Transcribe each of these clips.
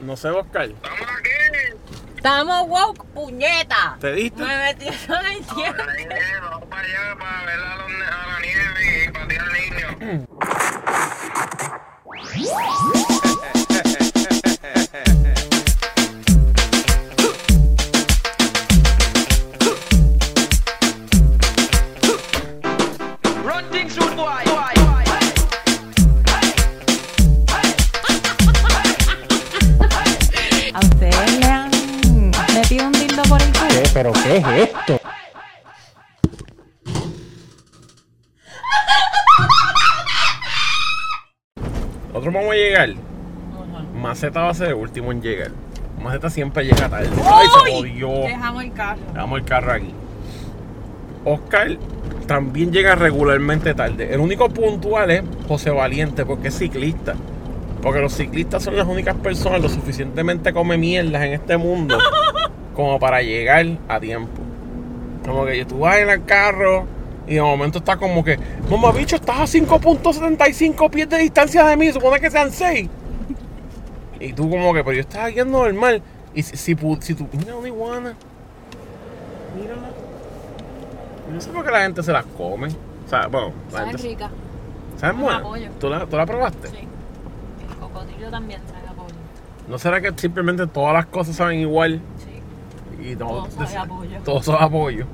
No sé, Oscar. Estamos aquí. Estamos woke, puñeta. ¿Te diste? Me metieron en tiempo. Ahí, eh, Vamos para allá para ver a, los ne- a la nieve y patear niños. Run qué es esto? Nosotros vamos a llegar. Maceta va a ser el último en llegar. Maceta siempre llega tarde. Ay, se jodió. Dejamos el carro. Dejamos el carro aquí. Oscar también llega regularmente tarde. El único puntual es José Valiente, porque es ciclista. Porque los ciclistas son las únicas personas lo suficientemente come mierdas en este mundo como para llegar a tiempo. Como que tú vas en el carro y de momento está como que, mamá bicho, estás a 5.75 pies de distancia de mí, supone que sean 6. Y tú como que, pero yo estaba guiando normal. Y si, si, si tú, mira una iguana, mírala. No sé por qué la gente se las come. O sea, bueno, la Sabe gente... rica. ¿Sabes Con buena? ¿Tú la, ¿Tú la probaste? Sí. El cocodrilo también sabe a pollo. ¿No será que simplemente todas las cosas saben igual? Sí. Y Todo sabe a pollo. Todo sabe a pollo.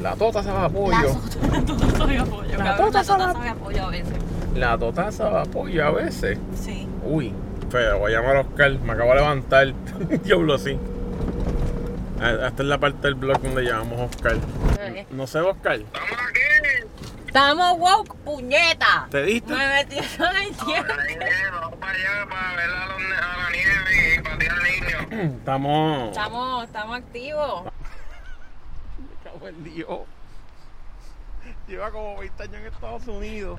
La tota sabe a pollo. La tota sabe a pollo. La tota tota sabe a- sabe a pollo a veces. La tota sabe a pollo a veces. Sí. Uy, feo, voy a llamar a Oscar. Me acabo de levantar. Diablo así. Ah, Esta es la parte del blog donde llamamos a Oscar. Bebé. No sé, Oscar. Estamos aquí. Estamos woke, puñeta. ¿Te diste? Me metieron en tiempo. Eh, Vamos para allá para ver a, la nieve. Estamos. Estamos, estamos activos. Me cago en Dios. Lleva como 20 años en Estados Unidos.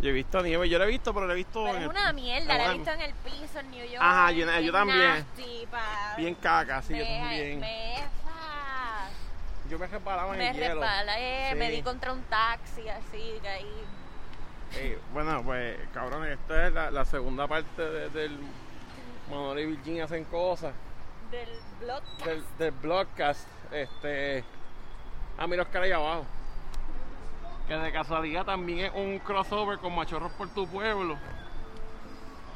Yo he visto nieve, yo la he visto, pero la he visto Pero en es el- una mierda, la he visto en el piso en New York. Ajá, yo- yo bien también. bien caca, sí, me, me, fa- Yo me resbalaba en me el hielo. me Sí. di contra un taxi, así, caí. Eh, bueno, pues, cabrón, esta es la, la segunda parte de- del Manolo y Virginia hacen cosas. Del blog. Del, del blogcast. Este. Ah, mira Oscar ahí abajo. Que de casualidad también es un crossover con Machorros por tu pueblo.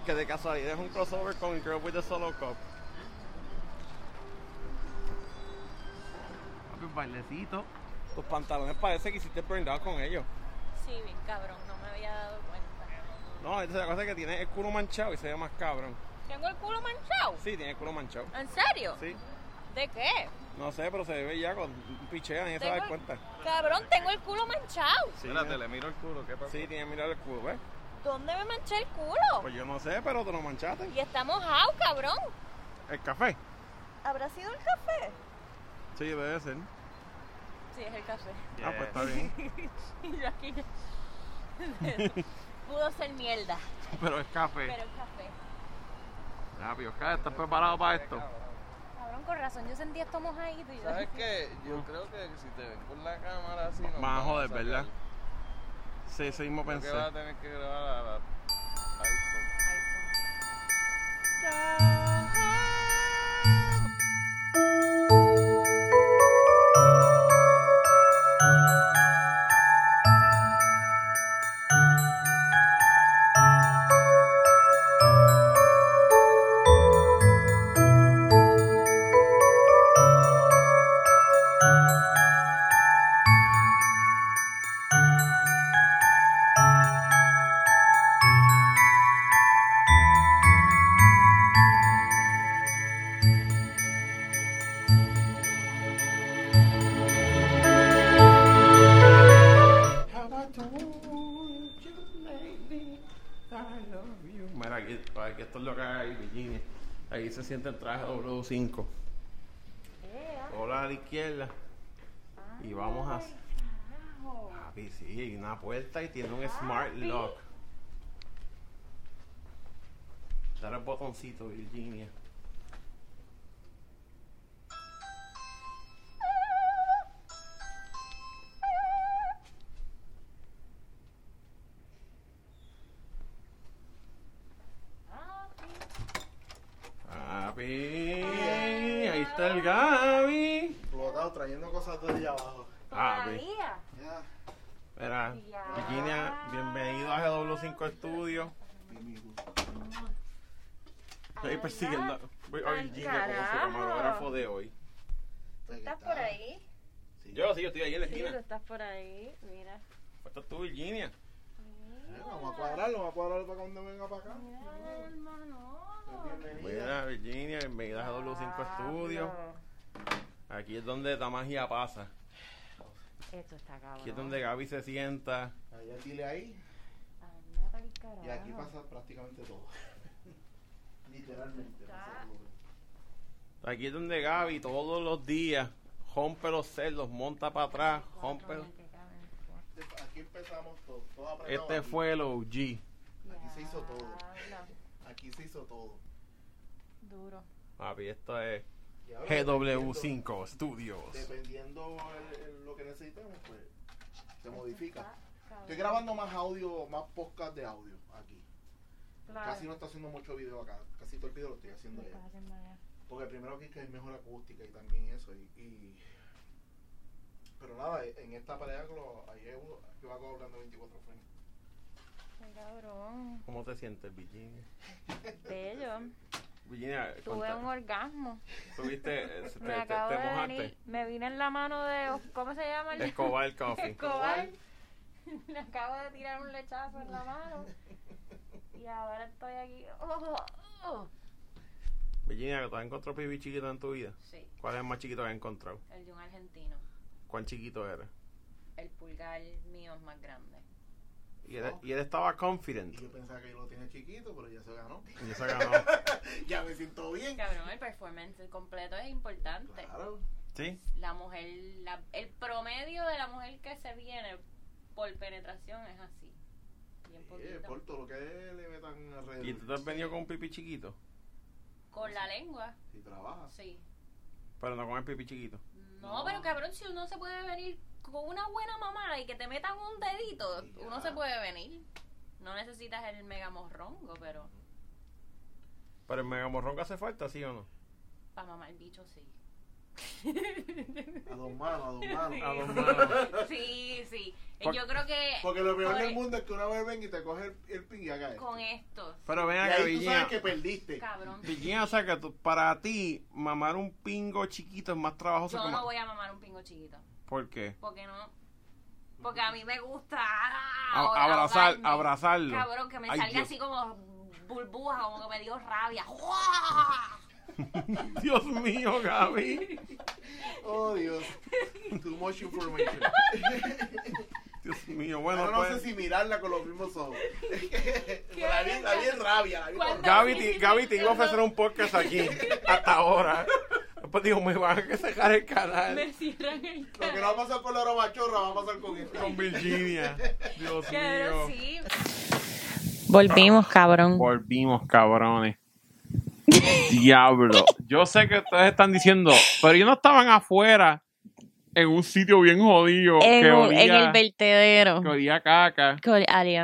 Que de casualidad es un crossover con Girl with the Solo Cup. Papi, bailecito. Tus pantalones parece que hiciste burn down con ellos. Sí, bien cabrón, no me había dado cuenta. No, esa es la cosa que tiene el culo manchado y se ve más cabrón. ¿Tengo el culo manchado? Sí, tiene el culo manchado. ¿En serio? Sí. ¿De qué? No sé, pero se ve ya con un pichea, ni se el- cuenta. Cabrón, tengo el culo manchado. Sí, Espérate, le miro el culo, ¿qué pasa? Sí, tiene que mirar el culo, ¿ves? ¿Dónde me manché el culo? Pues yo no sé, pero te lo manchaste. Y está mojado, cabrón. ¿El café? ¿Habrá sido el café? Sí, debe ser. Sí, es el café. Ah, pues está bien. Y yo aquí. Pudo ser mierda, pero es café. pero el café. Ah, pero Oscar, ¿estás preparado para esto? Cabrón, con razón, yo sentí esto mojadito y yo. ¿Sabes qué? Yo creo que si te ven con la cámara así, a van joder. ¿verdad? Sí, eso mismo Creo que pensé. vas a tener que grabar a la iPhone. Aquí, aquí esto es lo que hay, Virginia. Ahí se siente el traje W5. Hola a la izquierda. Y vamos a. Papi, sí, hay una puerta y tiene un smart lock. Dale el botoncito, Virginia. Por ahí. Mira. ¿Estás tú, Virginia? Eh, Vamos a cuadrarlo, vamos a cuadrarlo para cuando venga para acá. Mira, hermano. Bienvenida. Mira, Virginia, bienvenida a GW5 Studio. Aquí es donde la magia pasa. Esto está cabrón. Aquí es donde Gaby se sienta. Allá dile ahí. Y aquí pasa prácticamente todo. Literalmente. pasa todo. Aquí es donde Gaby todos los días rompe los cerdos, monta para atrás, rompe. Aquí empezamos todo. Este aquí. fue el OG. Aquí se hizo todo. Aquí se hizo todo. Duro. Papi, esto es Y ahora, dependiendo- GW5 Studios. Dependiendo el- el- lo que necesitemos, pues se modifica. Estoy grabando más audio, más podcast de audio aquí. Claro. Casi no estoy haciendo mucho video acá. Casi todo el video lo estoy haciendo ¿Qué allá. Porque primero aquí que hay mejor acústica y también eso. Y, y- Pero nada, en esta es uno que va hablando 24 frames. Cabrón. ¿Cómo te sientes, Virginia? Bello. Virginia, Tuve un orgasmo. ¿tuviste? Te, te, te de mojaste. venir. Me vine en la mano de. ¿Cómo se llama el Escobar Coffee. Escobar. Me acabo de tirar un lechazo en la mano. Y ahora estoy aquí. Oh, oh. Virginia, ¿tú has encontrado pibi chiquito en tu vida? Sí, ¿Cuál es el más chiquito que has encontrado? el de un argentino. ¿Cuán chiquito era? El pulgar mío es más grande. Y él, y él estaba confident. Y yo pensaba que yo lo tenía chiquito, pero ya se ganó. Y se ganó. ya me siento bien. Cabrón, el performance completo es importante. Claro. ¿Sí? La mujer, la- el promedio de la mujer que se viene por penetración es así. Bien Eh, por todo lo que le metan alrededor. ¿Y tú te has venido con un pipi chiquito? Con la lengua, Si trabajas. sí. Pero no con el pipi chiquito. No, No. pero cabrón, si uno se puede venir con una buena mamá y que te metan un dedito, ya. uno se puede venir. No necesitas el mega morrongo, pero Pero el megamorrón que hace falta, ¿sí o no? para mamar el bicho sí. A dos manos, a dos manos. A dos manos. Sí, sí. Por- Yo creo que Porque lo peor Por- del mundo es que una vez venga y te coge el, el ping y haga esto. con estos, Pero ven acá, tú Virginia. sabes que perdiste. cabrón, Virginia, o sea que tú- para ti, mamar un pingo chiquito es más trabajoso yo que no voy a mamar un pingo chiquito. ¿Por qué? Porque no. Porque a mí me gusta. A- ah, abrazar, ahogarme. abrazarlo. Cabrón, que me Ay, salga Dios. así como burbuja, como que me dio rabia. Dios mío, Gaby. Oh, Dios. Too much information. Dios mío, bueno, Ahora no pues. sé si mirarla con los mismos ojos. la vi, la vi en rabia. Gaby, te, Gaby te iba a ofrecer un podcast aquí hasta ahora. Después digo, me van a cerrar el canal me cierran el Lo que no va a pasar con la machorra va a pasar con esto. con Virginia. Dios Pero mío. sí. Volvimos, cabrón. Volvimos, cabrones. Diablo. Yo sé que ustedes están diciendo, pero ellos no estaban afuera en un sitio bien jodido En, que, un- olía, en el vertedero. que olía caca Que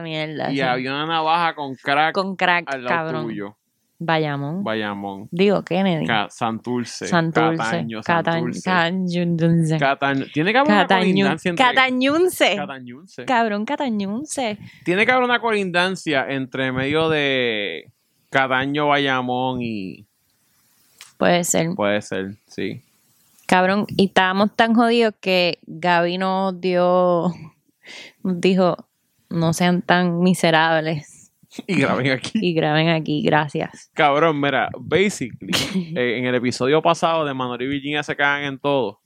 mierda. y sí. había una navaja con crack Con crack, al lado cabrón. tuyo. Bayamón. Bayamón. Digo, Kennedy. Ca- Santurce. Santurce. Cataño, Catañ- Santurce. Cataño. Tiene que haber una colindancia entre... Catañunce. Catañunce. Cabrón, Catañunce. Tiene que haber una colindancia entre medio de Cataño, Bayamón y... Puede ser. Puede ser, sí. Cabrón, y estábamos tan jodidos que Gaby nos dio, nos dijo, no sean tan miserables Y graben aquí. y graben aquí, gracias. Cabrón, mira, basically, eh, en el episodio pasado de Manolo y Virginia se cagan en todo.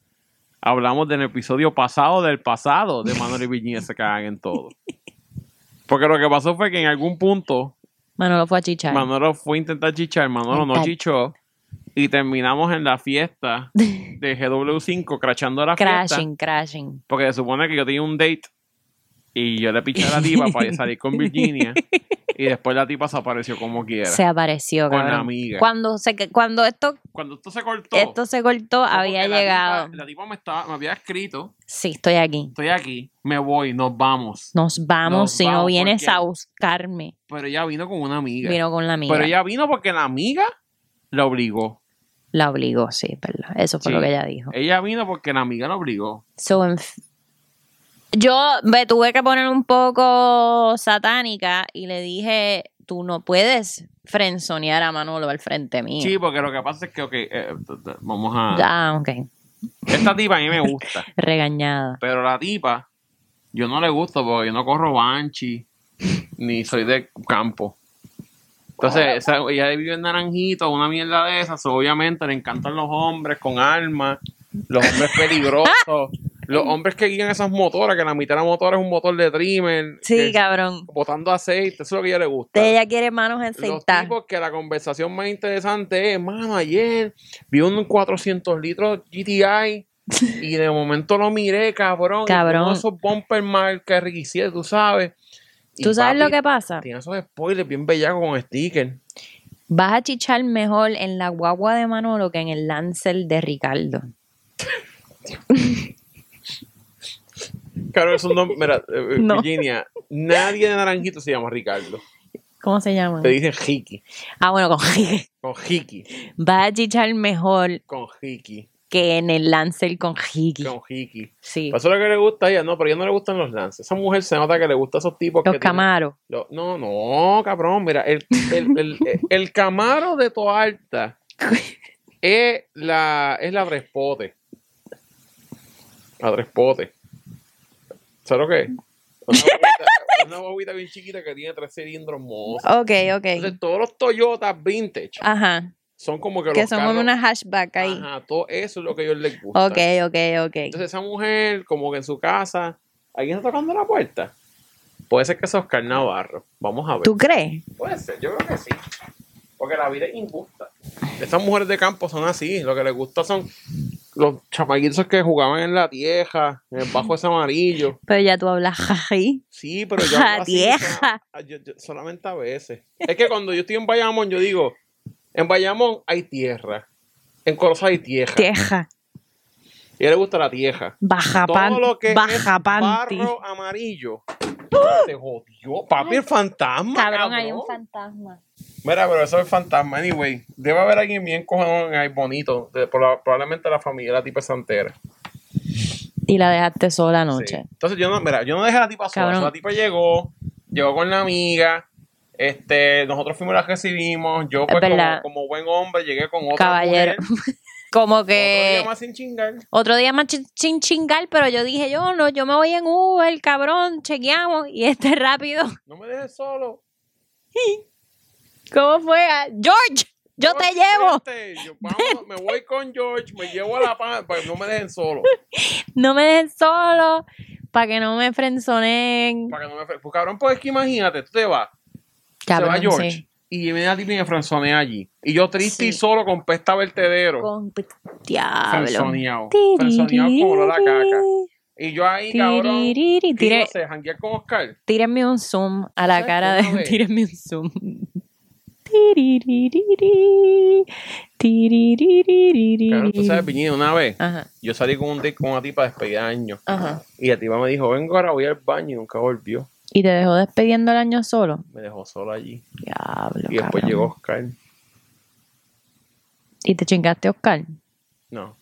Hablamos del episodio pasado del pasado de Manolo y Virginia se cagan en todo. Porque lo que pasó fue que en algún punto Manolo fue a chichar. Manolo fue a intentar chichar, Manolo no chichó. Y terminamos en la fiesta de GW5, crachando la fiesta. crashing, crashing. Porque se supone que yo tenía un date y yo le piché a la tipa para salir con Virginia. y después la tipa se apareció como quiera. Se apareció, Con la cabrón. amiga. Cuando, se, cuando esto, Cuando esto se cortó, esto se cortó, había la llegado. tipa- la tipa me, estaba, me había escrito: Sí, estoy aquí. Estoy aquí, me voy, nos vamos. Nos vamos Nos si no vienes porque- a buscarme. Pero ella vino con una amiga. Vino con la amiga. Pero ella vino porque la amiga la obligó. La obligó, sí, es verdad. Eso fue Sí. lo que ella dijo. Ella vino porque la amiga la obligó. So, en f- yo me tuve que poner un poco satánica y le dije, tú no puedes frenzonear a Manolo al frente mío. Sí, porque lo que pasa es que, ok, eh, vamos a... Ah, ok. Esta tipa a mí me gusta, Regañada. pero la tipa, yo no le gusto porque yo no corro banchi, ni soy de campo. Entonces, esa, ella vive en Naranjito, una mierda de esas, obviamente le encantan los hombres con armas, los hombres peligrosos, los hombres que guían esas motoras, que la mitad de la motora es un motor de trimmer, Sí, que- cabrón. botando aceite, eso es lo que a ella le gusta. Ella quiere manos Los enceitadas. tipos que la conversación más interesante es, mano, ayer vi un 400 litros GTI y de momento lo miré, cabrón. y Cabrón. de esos bumper marca Ricky tú sabes. Y ¿Tú sabes papi, lo que pasa? Tiene esos spoilers bien bellacos con sticker. Vas a chichar mejor en la guagua de Manolo que en el Lancer de Ricardo. Claro, esos nombres, mira, eh, No. Virginia, nadie de Naranjito se llama Ricardo. ¿Cómo se llama? Te dicen Hiki, Ah, bueno, con Jiki. con Hiki, Vas a chichar mejor con Hiki, que en el Lancer con Jiki. con Hiki. Sí. Eso es lo que le gusta a ella, no, pero a ella no le gustan los lances. Esa mujer se nota que le gustan esos tipos Los que Camaros. No, no, cabrón, mira, el, el, el, el- Camaro de Toalta es la, es la Trespote. La Trespote. ¿Sabes lo que es? Una bobita, una bobita bien chiquita que tiene tres cilindros mozos. Ok, ok. Entonces, todos los Toyotas vintage Ajá. son como que Que los son como una hatchback ahí. Ajá, todo eso es lo que a ellos les gusta. Ok, ok, ok. Entonces esa mujer, como que en su casa, ¿alguien está tocando la puerta? Puede ser que sea Oscar Navarro. Vamos a ver. ¿Tú crees? Puede ser, yo creo que sí. Porque la vida es injusta. Estas mujeres de campo son así. Lo que les gusta son los chamaquitos que jugaban en la tierra, en el bajo ese amarillo. Pero ya tú hablas jají. Sí, pero yo hablo así, tierra. so- yo- yo- solamente a veces. Es que cuando yo estoy en Bayamón, yo digo, en Bayamón hay tierra. En Colosa hay tierra. Tieja. Y a ella le gusta la tierra. Baja Todo pan. lo que Baja es barro amarillo. Se jodió. Papi, el fantasma. Cabrón, hay un fantasma. Mira, pero eso es fantasma. Anyway, debe haber alguien bien cojonón ahí bonito. de- probablemente la familia de la tipa santera. Y la dejaste sola Sí. anoche. Entonces yo no, mira, yo no dejé a la tipa sola. Cabrón. La tipa llegó, llegó con la amiga. Este, nosotros fuimos las que recibimos. Yo, pues, como, buen hombre, llegué con otra Caballero. mujer. Como Otro que día más sin chingar. otro día más sin chingar, pero yo dije, yo no, yo me voy en Uber, cabrón, chequeamos. Y este rápido. No me dejes solo. ¿Cómo fue? Ah, George, yo te llevo. vente. Yo, vamos, me voy con George, me llevo a la paz, para que no me dejen solo. No me dejes solo para que no me frenzoneen. Para que no me Pues cabrón, pues es que imagínate, tú te vas, Cabrón, se va George sí. y viene a ti y me frenzonea allí. Y yo triste y solo con pesta vertedero. Con diablo. Frenzoneado. Frenzoneado como olor a caca. Y yo ahí, cabrón. Tiririri. ¿qué iba a Tire- con Oscar? Tírenme un zoom a la ¿Sabes cara de. Tírenme un zoom. Cabrón, tú sabes, Piñín, una vez Ajá, yo salí con, un date con una tipa de despedida de año. ajá. Y la tipa me dijo, vengo ahora, voy al baño y nunca volvió. ¿Y te dejó despidiendo el año solo? Me dejó solo allí. Diablo. Y después cabrón. llegó Oscar. ¿Y te chingaste, Oscar? No.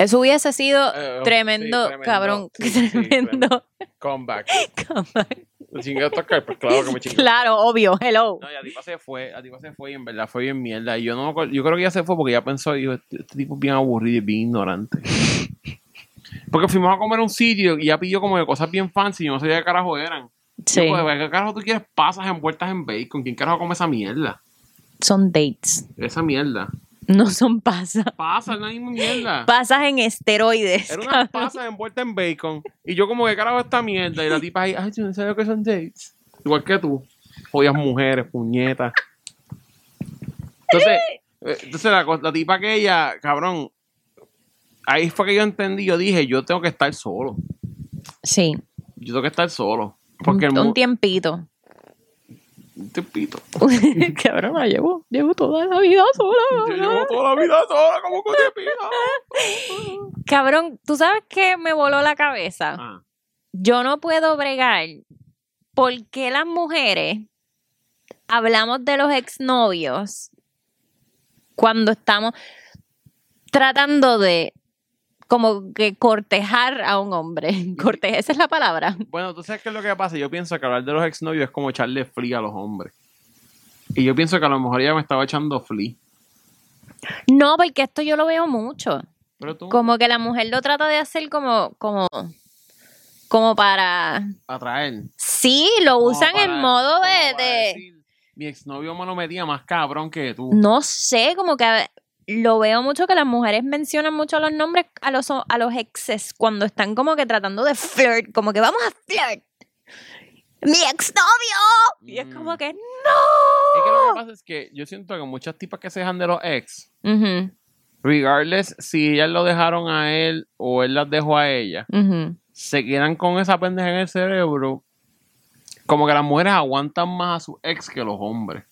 Eso hubiese sido Eh, tremendo, sí, tremendo. cabrón. Sí, sí, tremendo. Comeback. comeback. ¿Me chingué a Oscar? Pues claro que me chingué. claro, obvio. Hello. No, y tipa se fue, tipa se fue y en verdad fue bien mierda. Y yo no me acuerdo- yo creo que ella se fue porque ella pensó, dijo, este, este tipo es bien aburrido y bien ignorante. Porque fuimos a comer a un sitio y ella pidió como de cosas bien fancy y yo no sabía qué carajo eran. Sí. Yo, pues, ¿qué carajo tú quieres pasas envueltas en bacon? ¿Quién carajo come esa mierda? Son dates. Esa mierda. No son pasas. Pasas, la misma mierda. Pasas en esteroides. Era una cabrón. pasa envuelta en bacon. Y yo como, ¿qué carajo es esta mierda? Y la tipa ahí, ay, yo no lo que son dates. Igual que tú. Jodidas mujeres, puñetas. Entonces, eh, entonces la, la tipa que ella, cabrón, ahí fue que yo entendí, yo dije, yo tengo que estar solo. Sí. Yo tengo que estar solo. Porque el un, un tiempito. Un tiempito. cabrón, la llevo, llevo toda la vida sola. Yo llevo toda la vida sola, como que un tiempito. Cabrón, ¿tú sabes qué me voló la cabeza? Ah, Yo no puedo bregar porque las mujeres hablamos de los exnovios cuando estamos tratando de como que cortejar a un hombre. Cortejar, esa es la palabra. Bueno, tú sabes qué es lo que pasa. Yo pienso que hablar de los exnovios es como echarle fli a los hombres. Y yo pienso que a lo mejor ella me estaba echando fli. No, porque esto yo lo veo mucho. Pero tú, Como que la mujer lo trata de hacer como, como, como para. atraer. Sí, lo usan en modo de, de- decir, Mi exnovio me lo metía más cabrón que tú. no sé, como que lo veo mucho que las mujeres mencionan mucho los nombres a los a los exes cuando están como que tratando de flirt, como que vamos a flirt. Mi exnovio. Y es como Mm. que Es que lo no. que pasa es que yo siento que muchas tipas que se dejan de los ex, regardless si ellas lo dejaron a él o él las dejó a ella, se quedan con esa pendeja en el cerebro. Como que las mujeres aguantan más a su ex que los hombres.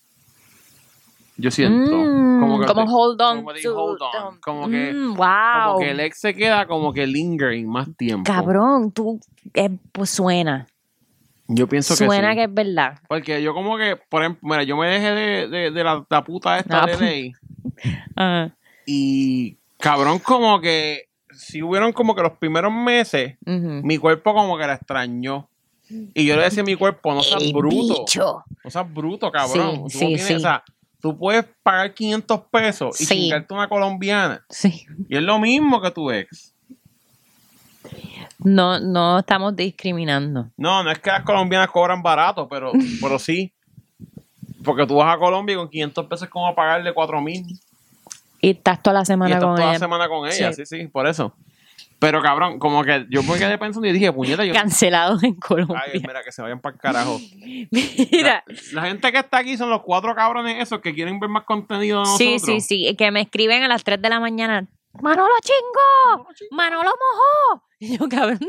Yo siento. Mm, como que como hold on como to hold on, como que- Mm, Como wow. que el ex se queda como que lingering más tiempo. Cabrón, tú eh, pues suena. Yo pienso que Suena sí. que es verdad. Porque yo como que, por ejemplo, mira, yo me dejé de, de, de la, la puta esta Ah, de pu- ley. Ajá. Y cabrón, como que si hubieron como que los primeros meses, mi cuerpo como que la extrañó. Y yo le decía a mi cuerpo, no seas El bruto. bicho. No seas bruto, cabrón. Sí, no sí, tienes- sí. O sea, tú puedes pagar 500 pesos y Sí. chingarte una colombiana. Sí. Y es lo mismo que tu ex. No, no estamos discriminando. No, no es que las colombianas cobran barato, pero, pero sí. Porque tú vas a Colombia y con 500 pesos como a pagarle 4 mil. Y estás toda la Y semana estás con toda la ella. semana con ella, sí. Sí. sí, por eso. Pero cabrón, como que yo me quedé pensando y dije, puñeta, yo. Cancelados en Colombia. Ay, mira, que se vayan para el carajo. Mira. La gente que está aquí son los cuatro cabrones esos que quieren ver más contenido de nosotros. Sí, sí, sí. Que me escriben a las 3 de la mañana. Manolo chingó. Manolo mojó. Y yo, cabrón,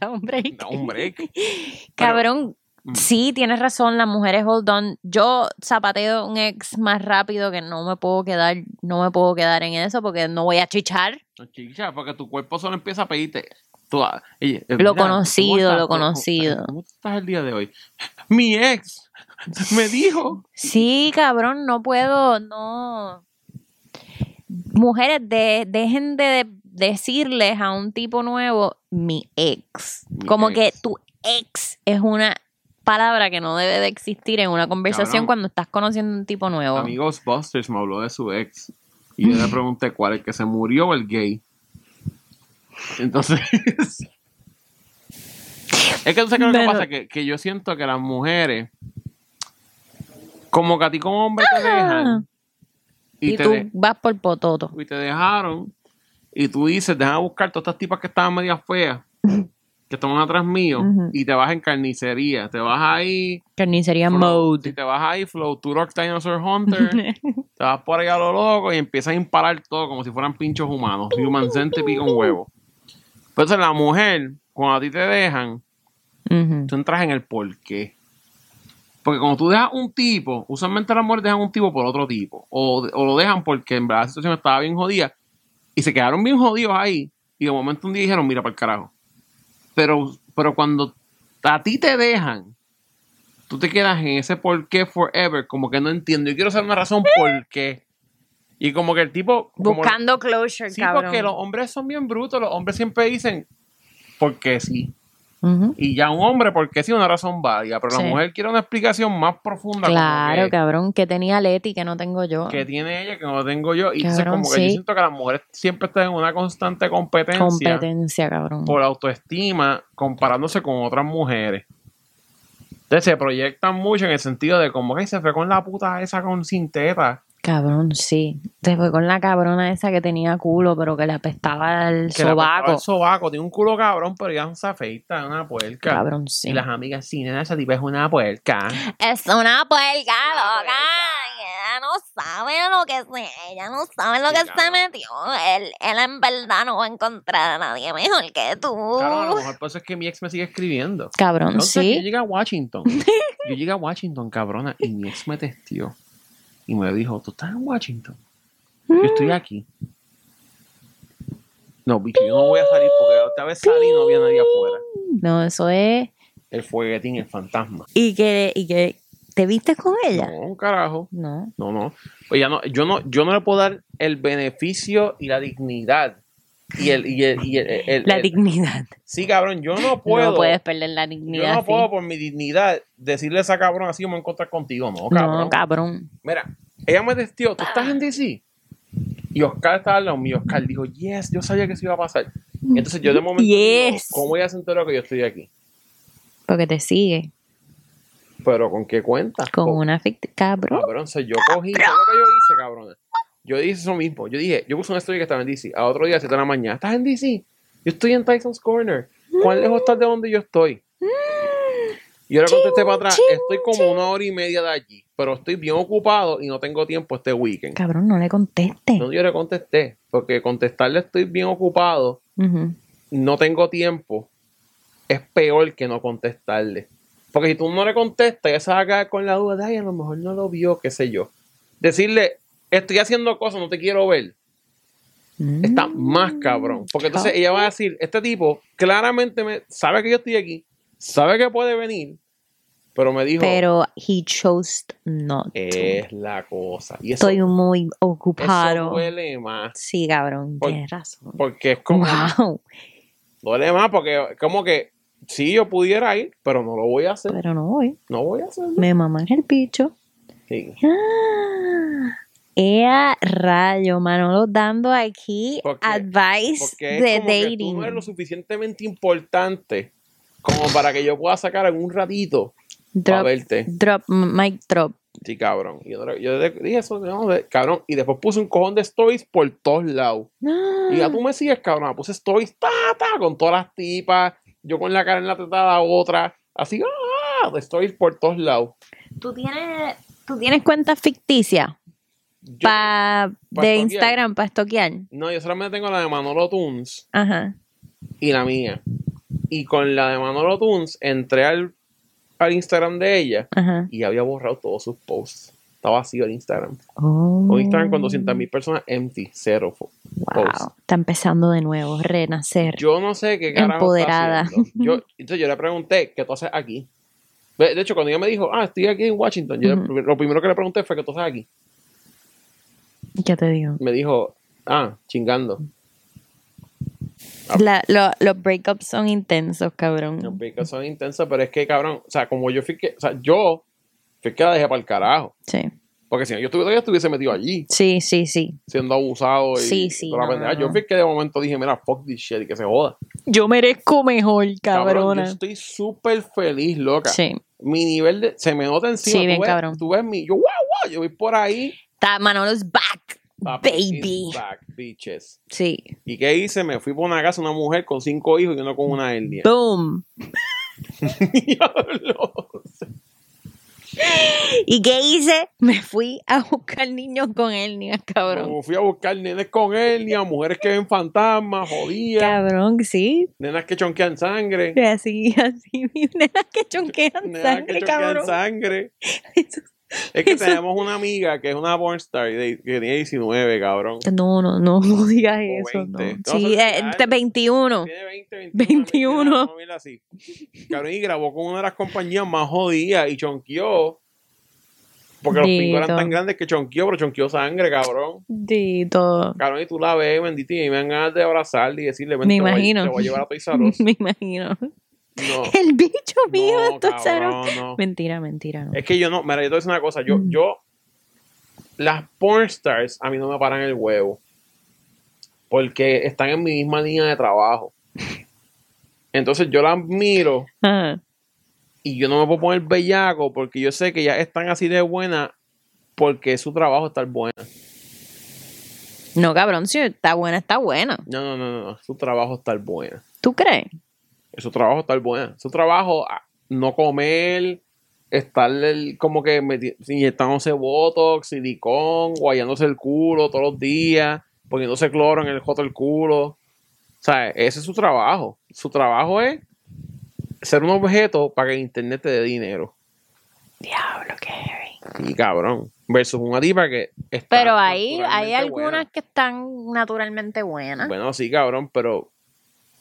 da un break. Da un break. Cabrón. Sí, tienes razón, las mujeres hold on. Yo zapateo un ex más rápido que no me puedo quedar, no me puedo quedar en eso porque no voy a chichar. No, chicha, porque tu cuerpo solo empieza a pedirte. Tú, ah, eh, Lo mira, conocido, lo ¿Cómo- conocido. ¿Cómo estás el día de hoy? Mi ex me dijo. Sí, cabrón, no puedo, no. Mujeres, de, dejen de decirles a un tipo nuevo mi ex. Mi Como que tu ex es una palabra que no debe de existir en una conversación Cabrón. cuando estás conociendo un tipo nuevo. Amigos Busters me habló de su ex. Y yo le pregunté cuál, el que se murió o el gay. Entonces. es que tú sabes qué es lo que pasa, que, que yo siento que las mujeres, como que a ti como hombre te dejan. Y, te tú de- vas por pototo. y te dejaron. Y tú dices, déjame buscar todas estas tipas que estaban medias feas. Que estaban atrás mío. Y te vas en carnicería. Te vas ahí. Carnicería Flow- mode. Si te vas ahí, Flow Turok Dinosaur Hunter. te vas por ahí a lo loco y empiezas a imparar todo como si fueran pinchos humanos. Human centipede con huevo. Entonces la mujer, cuando a ti te dejan, tú entras en el por qué. Porque cuando tú dejas un tipo, usualmente las mujeres dejan un tipo por otro tipo. O, o lo dejan porque en verdad la situación estaba bien jodida. Y se quedaron bien jodidos ahí. Y de momento un día dijeron, mira para el carajo. Pero, pero cuando a ti te dejan, tú te quedas en ese por qué forever. Como que no entiendo. Yo quiero saber una razón por qué. Y como que el tipo... como- Buscando closure, Sí, cabrón. porque los hombres son bien brutos. Los hombres siempre dicen, porque sí. Y ya un hombre, porque sí, una razón válida. Pero Sí. la mujer quiere una explicación más profunda. Claro, que, cabrón, que tenía Leti que no tengo yo. que tiene ella que no tengo yo. Y entonces, Cabrón, como que yo siento que las mujeres siempre están en una constante competencia Competencia, cabrón. por autoestima comparándose con otras mujeres. Entonces se proyectan mucho en el sentido de como que se fue con la puta esa con sin teta. Cabrón, sí. Se fue con la cabrona esa que tenía culo, pero que le apestaba el Que le sobaco. El sobaco, tiene un culo cabrón, pero ya no se afeita, es una puerca. Cabrón, sí. Y las amigas, sí, nena, esa tipa es una puerca. Es una puerca Una loca. Ella no sabe lo que se, ella no sabe lo Sí, que se cabrón. metió. Él, él en verdad no va a encontrar a nadie mejor que tú. Claro, a lo mejor por eso es que mi ex me sigue escribiendo. Cabrón, Entonces, yo sí. llegué a Washington. Yo llegué a Washington, cabrona, y mi ex me testió. Y me dijo, ¿tú estás en Washington? Yo estoy aquí. No, bicho, yo no voy a salir porque otra vez salí y no había nadie afuera. No, eso es. El fueguetín, el fantasma. Y que, y que ¿Te viste con ella? No, carajo. No. No, no. Pues ya no, yo no, yo no le puedo dar el beneficio y la dignidad. Y el, y el, y el- el- La dignidad. Sí, cabrón, yo no puedo. no puedes perder la yo dignidad. no sí. puedo por mi dignidad decirle a esa cabrón así, me voy a encontrar contigo. No, cabrón. No, cabrón. Mira, ella me testió, ¿tú estás en DC? Y Oscar estaba al lado mío. Oscar dijo, yes, yo sabía que eso iba a pasar. Entonces yo de momento digo, Yes. ¿cómo ella se enteró que yo estoy aquí? Porque te sigue Pero ¿con qué cuenta? con Con- una ficti... Cabrón. Cabrón, o sea, yo cogí, ¿sabes lo que yo hice, cabrón? Yo dije eso mismo. Yo dije, yo puse una historia que estaba en DC. Al otro día, a 7 de la mañana, ¿estás en DC? Yo estoy en Tyson's Corner. ¿Cuán lejos estás de donde yo estoy? Y yo le contesté para atrás, estoy como una hora y media de allí, pero estoy bien ocupado y no tengo tiempo este weekend. Cabrón, no le conteste. No, yo le contesté, porque contestarle estoy bien ocupado, no tengo tiempo, es peor que no contestarle. Porque si tú no le contestas, ya se va a quedar con la duda de, ay, a lo mejor no lo vio, qué sé yo. Decirle, estoy haciendo cosas, no te quiero ver, está más cabrón. Porque entonces ella va a decir, este tipo claramente me, sabe que yo estoy aquí, sabe que puede venir, pero me dijo, Pero he chose not to. es la cosa. Y eso, Estoy muy eso ocupado. duele más. Sí, cabrón, Por- tienes razón. Porque es como, Wow, duele más porque como que sí yo pudiera ir, pero no lo voy a hacer. pero no voy. No voy a hacerlo. Me maman el bicho. Sí. Ah, ea rayo, Manolo dando aquí Porque- advice Porque es de como que tú dating. no eres lo suficientemente importante como para que yo pueda sacar algún ratito a Drop, verte. drop, mic drop. Sí, cabrón. Y Yo, yo dije eso, no, cabrón. Y después puse un cojón de stories por todos lados. Y ya tú me sigues, cabrón. Puse stories, ta, ta, con todas las tipas. Yo con la cara en la teta de la otra. Así, ah, de stories por todos lados. ¿Tú tienes, tú tienes cuentas ficticias Yo- pa, pa de. Instagram para estoquear? No, yo solamente tengo la de Manolo Tunes Ajá. y la mía. Y con la de Manolo Tunes entré al, al Instagram de ella Ajá. y había borrado todos sus posts. Está vacío el Instagram. Oh, Un Instagram con 200 mil personas empty, cero posts. Wow. Está empezando de nuevo, renacer. Yo no sé qué carajo Empoderada. está. Yo, entonces yo le pregunté, ¿qué tú haces aquí? De hecho, cuando ella me dijo, ah, estoy aquí en Washington, yo le- lo primero que le pregunté fue, ¿qué tú haces aquí? ¿Qué te digo? Me dijo, ah, chingando. La- lo- los breakups son intensos, cabrón. Los breakups son intensos, pero es que, cabrón, o sea, como yo fui que, o sea, yo fui que la dejé para el carajo. Sí. Porque si no, yo estuviera, yo estuviese metido allí, Sí, sí, sí. siendo abusado y Sí, sí, toda la no, pendeja. no, Yo fui que de momento dije, mira, fuck this shit y que se joda. Yo merezco mejor, Cabrón, cabrona. yo estoy súper feliz, loca. Sí. Mi nivel de, se me nota encima. Sí, bien ves- cabrón. Tú ves mi, yo, wow, wow, yo voy por ahí. Está Manolo's back, Papi, baby. back, bitches. Sí. ¿Y qué hice? Me fui por una casa, una mujer con cinco hijos y uno con una hernia. Boom. ¿Y qué hice? Me fui a buscar niños con hernias, cabrón. Como fui a buscar nenes con hernia, mujeres que ven fantasmas, jodidas, Cabrón, sí. nenas que chonquean sangre, Así, así. Nenas que chonquean nenas que sangre, chonquean cabrón. sangre. Eso- Es que Eso- tenemos una amiga que es una pornstar que tiene 19, cabrón. No, no, no, no digas eso. No. 20. Sí, eh, reales. de 21. Tiene 20, 21. 21. una familia así. Cabrón, y grabó con una de las compañías más jodidas y chonqueó. Porque los pingos eran Dito. tan grandes que chonqueó, pero chonqueó sangre, cabrón. Dito. Cabrón, y tú la ves, bendita, y me dan ganas de abrazarle y decirle, Me te voy- imagino. Te voy a llevar a Us. Me imagino. No, El bicho mío, no, entonces. cabrón, no. Mentira, mentira, no. Es que yo no, mira, yo te voy a decir una cosa, yo, Mm. yo, las pornstars a mí no me paran el huevo. Porque están en mi misma línea de trabajo. Entonces yo las miro Ajá. y yo no me puedo poner bellaco porque yo sé que ya están así de buena porque su trabajo está buena. No, cabrón, si está buena, está buena. No, no, no, no, su trabajo está buena. ¿Tú crees? Su trabajo está buena. Su trabajo, ah, no comer, estar el- como que inyectándose botox, silicón, guayándose el culo todos los días, poniéndose cloro en el joto del culo. O sea, ese es su trabajo. Su trabajo es ser un objeto para que el internet te dé dinero. Diablo, heavy. Y cabrón. Versus una tipa que está Pero ahí hay algunas buena. que están naturalmente buenas. Bueno, sí, cabrón, pero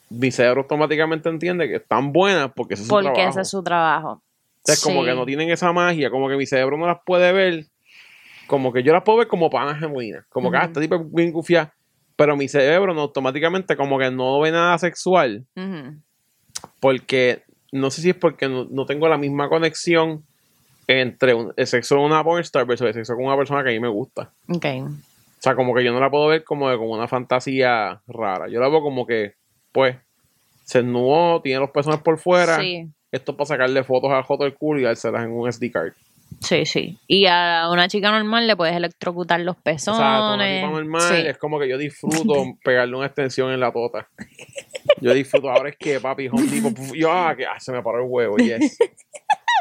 mi cerebro automáticamente entiende que están buenas porque ese es su porque trabajo. ese es su trabajo. Entonces, como Sí. que no tienen esa magia, como que mi cerebro no las puede ver. Como que yo las puedo ver como panas genuinas. Como que ah, Ujú. esta tipa es bien gufia. Pero mi cerebro no automáticamente como que no ve nada sexual. Porque no sé si es porque no, no tengo la misma conexión entre un- el sexo de una pornstar versus el sexo con una persona que a mí me gusta. Ok. O sea, como que yo no la puedo ver como, de- como una fantasía rara. Yo la veo como que, pues, se desnudó, tiene los pezones por fuera. Sí, Esto es para sacarle fotos a Joto del culo y dárselas en un SD card. sí, sí. Y a una chica normal le puedes electrocutar los O sea, pezones. una tipa normal Sí. es como que yo disfruto pegarle una extensión en la tota. Yo disfruto. Ahora es que, papi, Home Depot, puf, yo, ah, que ah, se me paró el huevo, yes.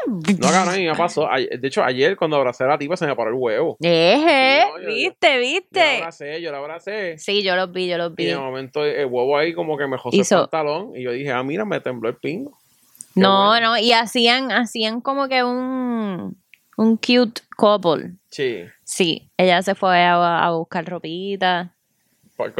No, cabrón, mí me pasó. Ayer- De hecho, ayer cuando abracé a la tipa se me paró el huevo. Eje, No, yo- yo- ¿Viste, Yo la viste? abracé, yo la abracé. Sí, yo los vi, yo los Y vi. de momento el huevo ahí como que me josé el Hizo- pantalón. Y yo dije, ah, mira, me tembló el pingo. Qué No, bueno. no, y hacían, hacían como que un, un cute couple. Sí. Sí, ella se fue a, a buscar ropita. Para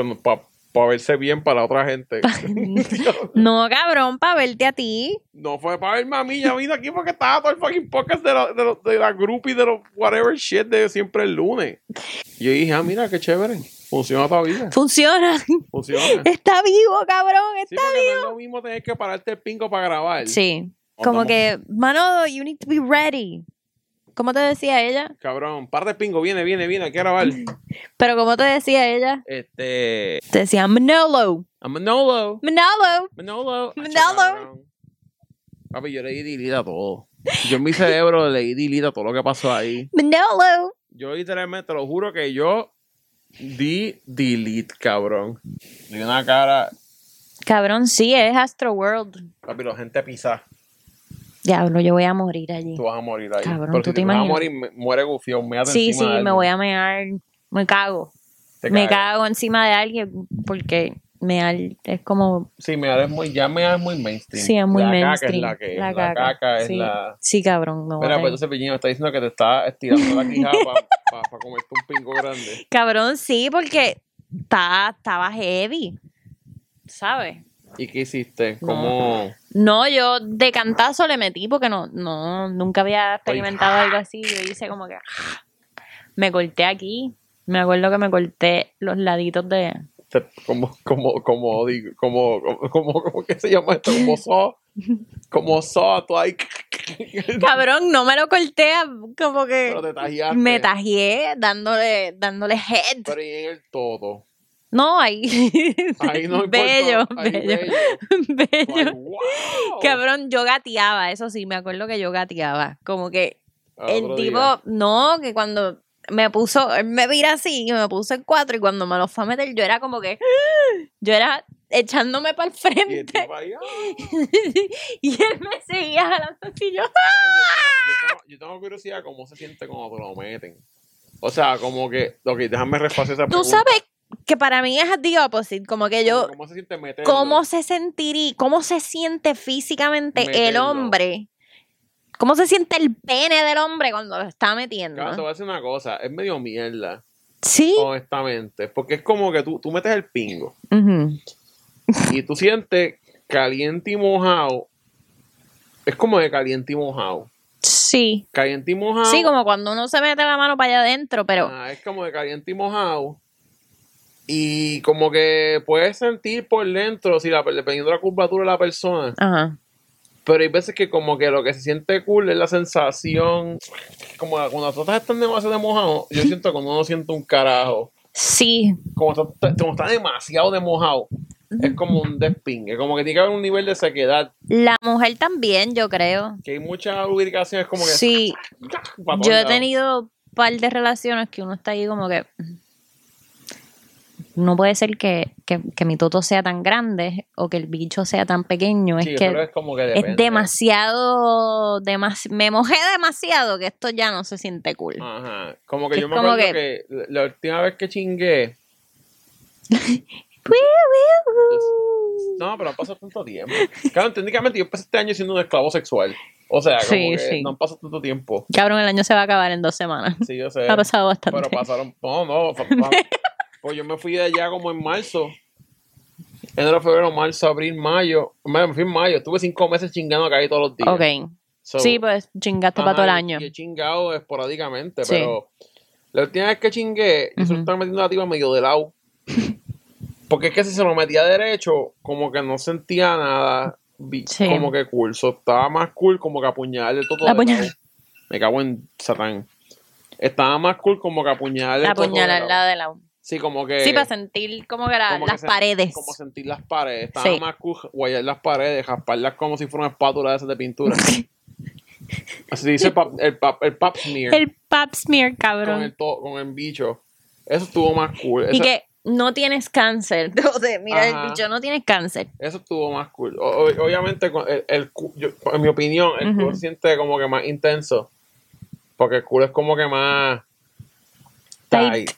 verse bien para la otra gente. No, cabrón, para verte a ti. no fue para verme a mí, ya vine aquí porque estaba todo el fucking podcast de la, de, los- de la group y de los whatever shit de siempre el lunes. Y yo dije, ah, mira, qué chévere. Funciona todavía. Funciona. Funciona. Está vivo, cabrón. Sí, Está porque no es lo mismo tener que pararte el pingo para grabar. Sí. Como- que, mano, you need to be ready. ¿Cómo te decía ella? Cabrón, parte el pingo, viene, viene, viene, hay que grabar. Pero ¿cómo te decía ella? Este. Te decía Manolo. A Manolo. Manolo. Manolo. Manolo. Papi, yo leí delete a todo. Yo en mi cerebro leí delete a todo lo que pasó ahí. Manolo. Yo literalmente te lo juro que yo di delete, cabrón. Di una cara. Cabrón, sí, es Astro World. Papi, la gente pisa. Diablo, yo voy a morir allí. Tú vas a morir ahí. Cabrón, Pero ¿tú si te te vas a morir, me- muere gufión. Me Sí, sí, me voy a mear. Me cago. me cago encima de alguien porque mear es como. Sí, me es muy, ya me es muy mainstream. Sí, es muy la mainstream. Caca es la que. La La, caca, caca, es sí. la. Sí, cabrón. Me a Mira, pues entonces Piñín me está diciendo que te está estirando la quijada para comerte un pingo grande. Cabrón, sí, porque estaba heavy. ¿Sabes? ¿Y qué hiciste? ¿Cómo? No, yo de cantazo le metí porque no, no, nunca había experimentado algo así. Yo hice como que me corté aquí. Me acuerdo que me corté los laditos de. Como, como, como, digo, como, como, como, como que se llama esto? Como so, como so, tú ahí. Cabrón, no me lo corté, como que Pero te tajiaste. me tajié dándole, dándole head. Pero y en el todo. No, ahí. Ahí no importa. bello, ahí bello, Tú bello. wow. Cabrón, yo gateaba, eso sí, me acuerdo que yo gateaba. Como que Al el tipo, día. no, que cuando me puso, él me vira así y me puso en cuatro y cuando me lo fue a meter yo era como que, yo era echándome para el Y el frente ah. y él me seguía jalando así yo, Yo tengo, yo tengo curiosidad cómo se siente cuando te lo meten. O sea, como que, ok, déjame refasar esa tú pregunta. sabes que para mí es the opposite, como que yo, ¿Cómo se siente meterlo? cómo se sentiría, cómo se siente físicamente el hombre, cómo se siente el pene del hombre cuando lo está metiendo. Claro, te voy a decir una cosa, es medio mierda, Sí. honestamente, porque es como que tú, tú metes el pingo y tú sientes caliente y mojado, es como de caliente y mojado. Sí. Caliente y mojado. Sí, como cuando uno se mete la mano para allá adentro, pero Ah, es como de caliente y mojado. Y como que puedes sentir por dentro, si la, dependiendo de la curvatura de la persona, ajá. Pero hay veces que como que lo que se siente cool es la sensación, como cuando las totas están demasiado de mojado, yo siento que uno no siente un carajo. Sí. Como está, como está demasiado de mojado, es como un despingue, como que tiene que haber un nivel de sequedad, La mujer también, yo creo. que hay mucha lubricación, es como que... Sí. Yo he tenido un par de relaciones que uno está ahí como que no puede ser que, que, que mi toto sea tan grande o que el bicho sea tan pequeño. Sí, es que es como que es depende. demasiado, demas- me mojé demasiado que esto ya no se siente cool. Ajá, como que yo me acuerdo que- la última vez que chingué, no, pero ha pasado tanto tiempo. Claro, técnicamente yo empecé este año siendo un esclavo sexual. O sea, como Sí, que sí. no pasado tanto tiempo. Cabrón, el año se va a acabar en dos semanas. Sí, yo sé. Ha pasado bastante. Pero pasaron. No, no. pues yo me fui de allá como en marzo. Enero, febrero, marzo, abril, mayo. Me fui en mayo. Estuve cinco meses chingando acá ahí todos los días. Ok. So, sí, pues chingaste para todo el año. Y he chingado esporádicamente, Sí. pero la última vez que chingué, yo se lo Ujú. estaba metiendo la tipa medio de lado. Porque es que si se lo metía derecho, como que no sentía nada. vi- Sí. Como que cool. So, estaba más cool como que apuñalarle todo de Apuñalar. lado. Me cago en Satán. Estaba más cool como que apuñalarle La todo de puñalada lado. Sí, como que. Sí, para sentir como que la- como las paredes. Como sentir las paredes. Estaba Sí. más cool guayar las paredes, rasparlas como si fuera una espátula de esas de pintura. Así dice el pap, el pap, el pap smear. El pap smear, con el, cabrón. to- con el bicho. Eso estuvo más cool. Y que no tienes cáncer. Sea, mira, Ajá. el bicho no tienes cáncer. eso estuvo más cool. O- obviamente, con el, el yo- en mi opinión, el culo se siente como que más intenso. Porque el culo es como que más Tight. tight.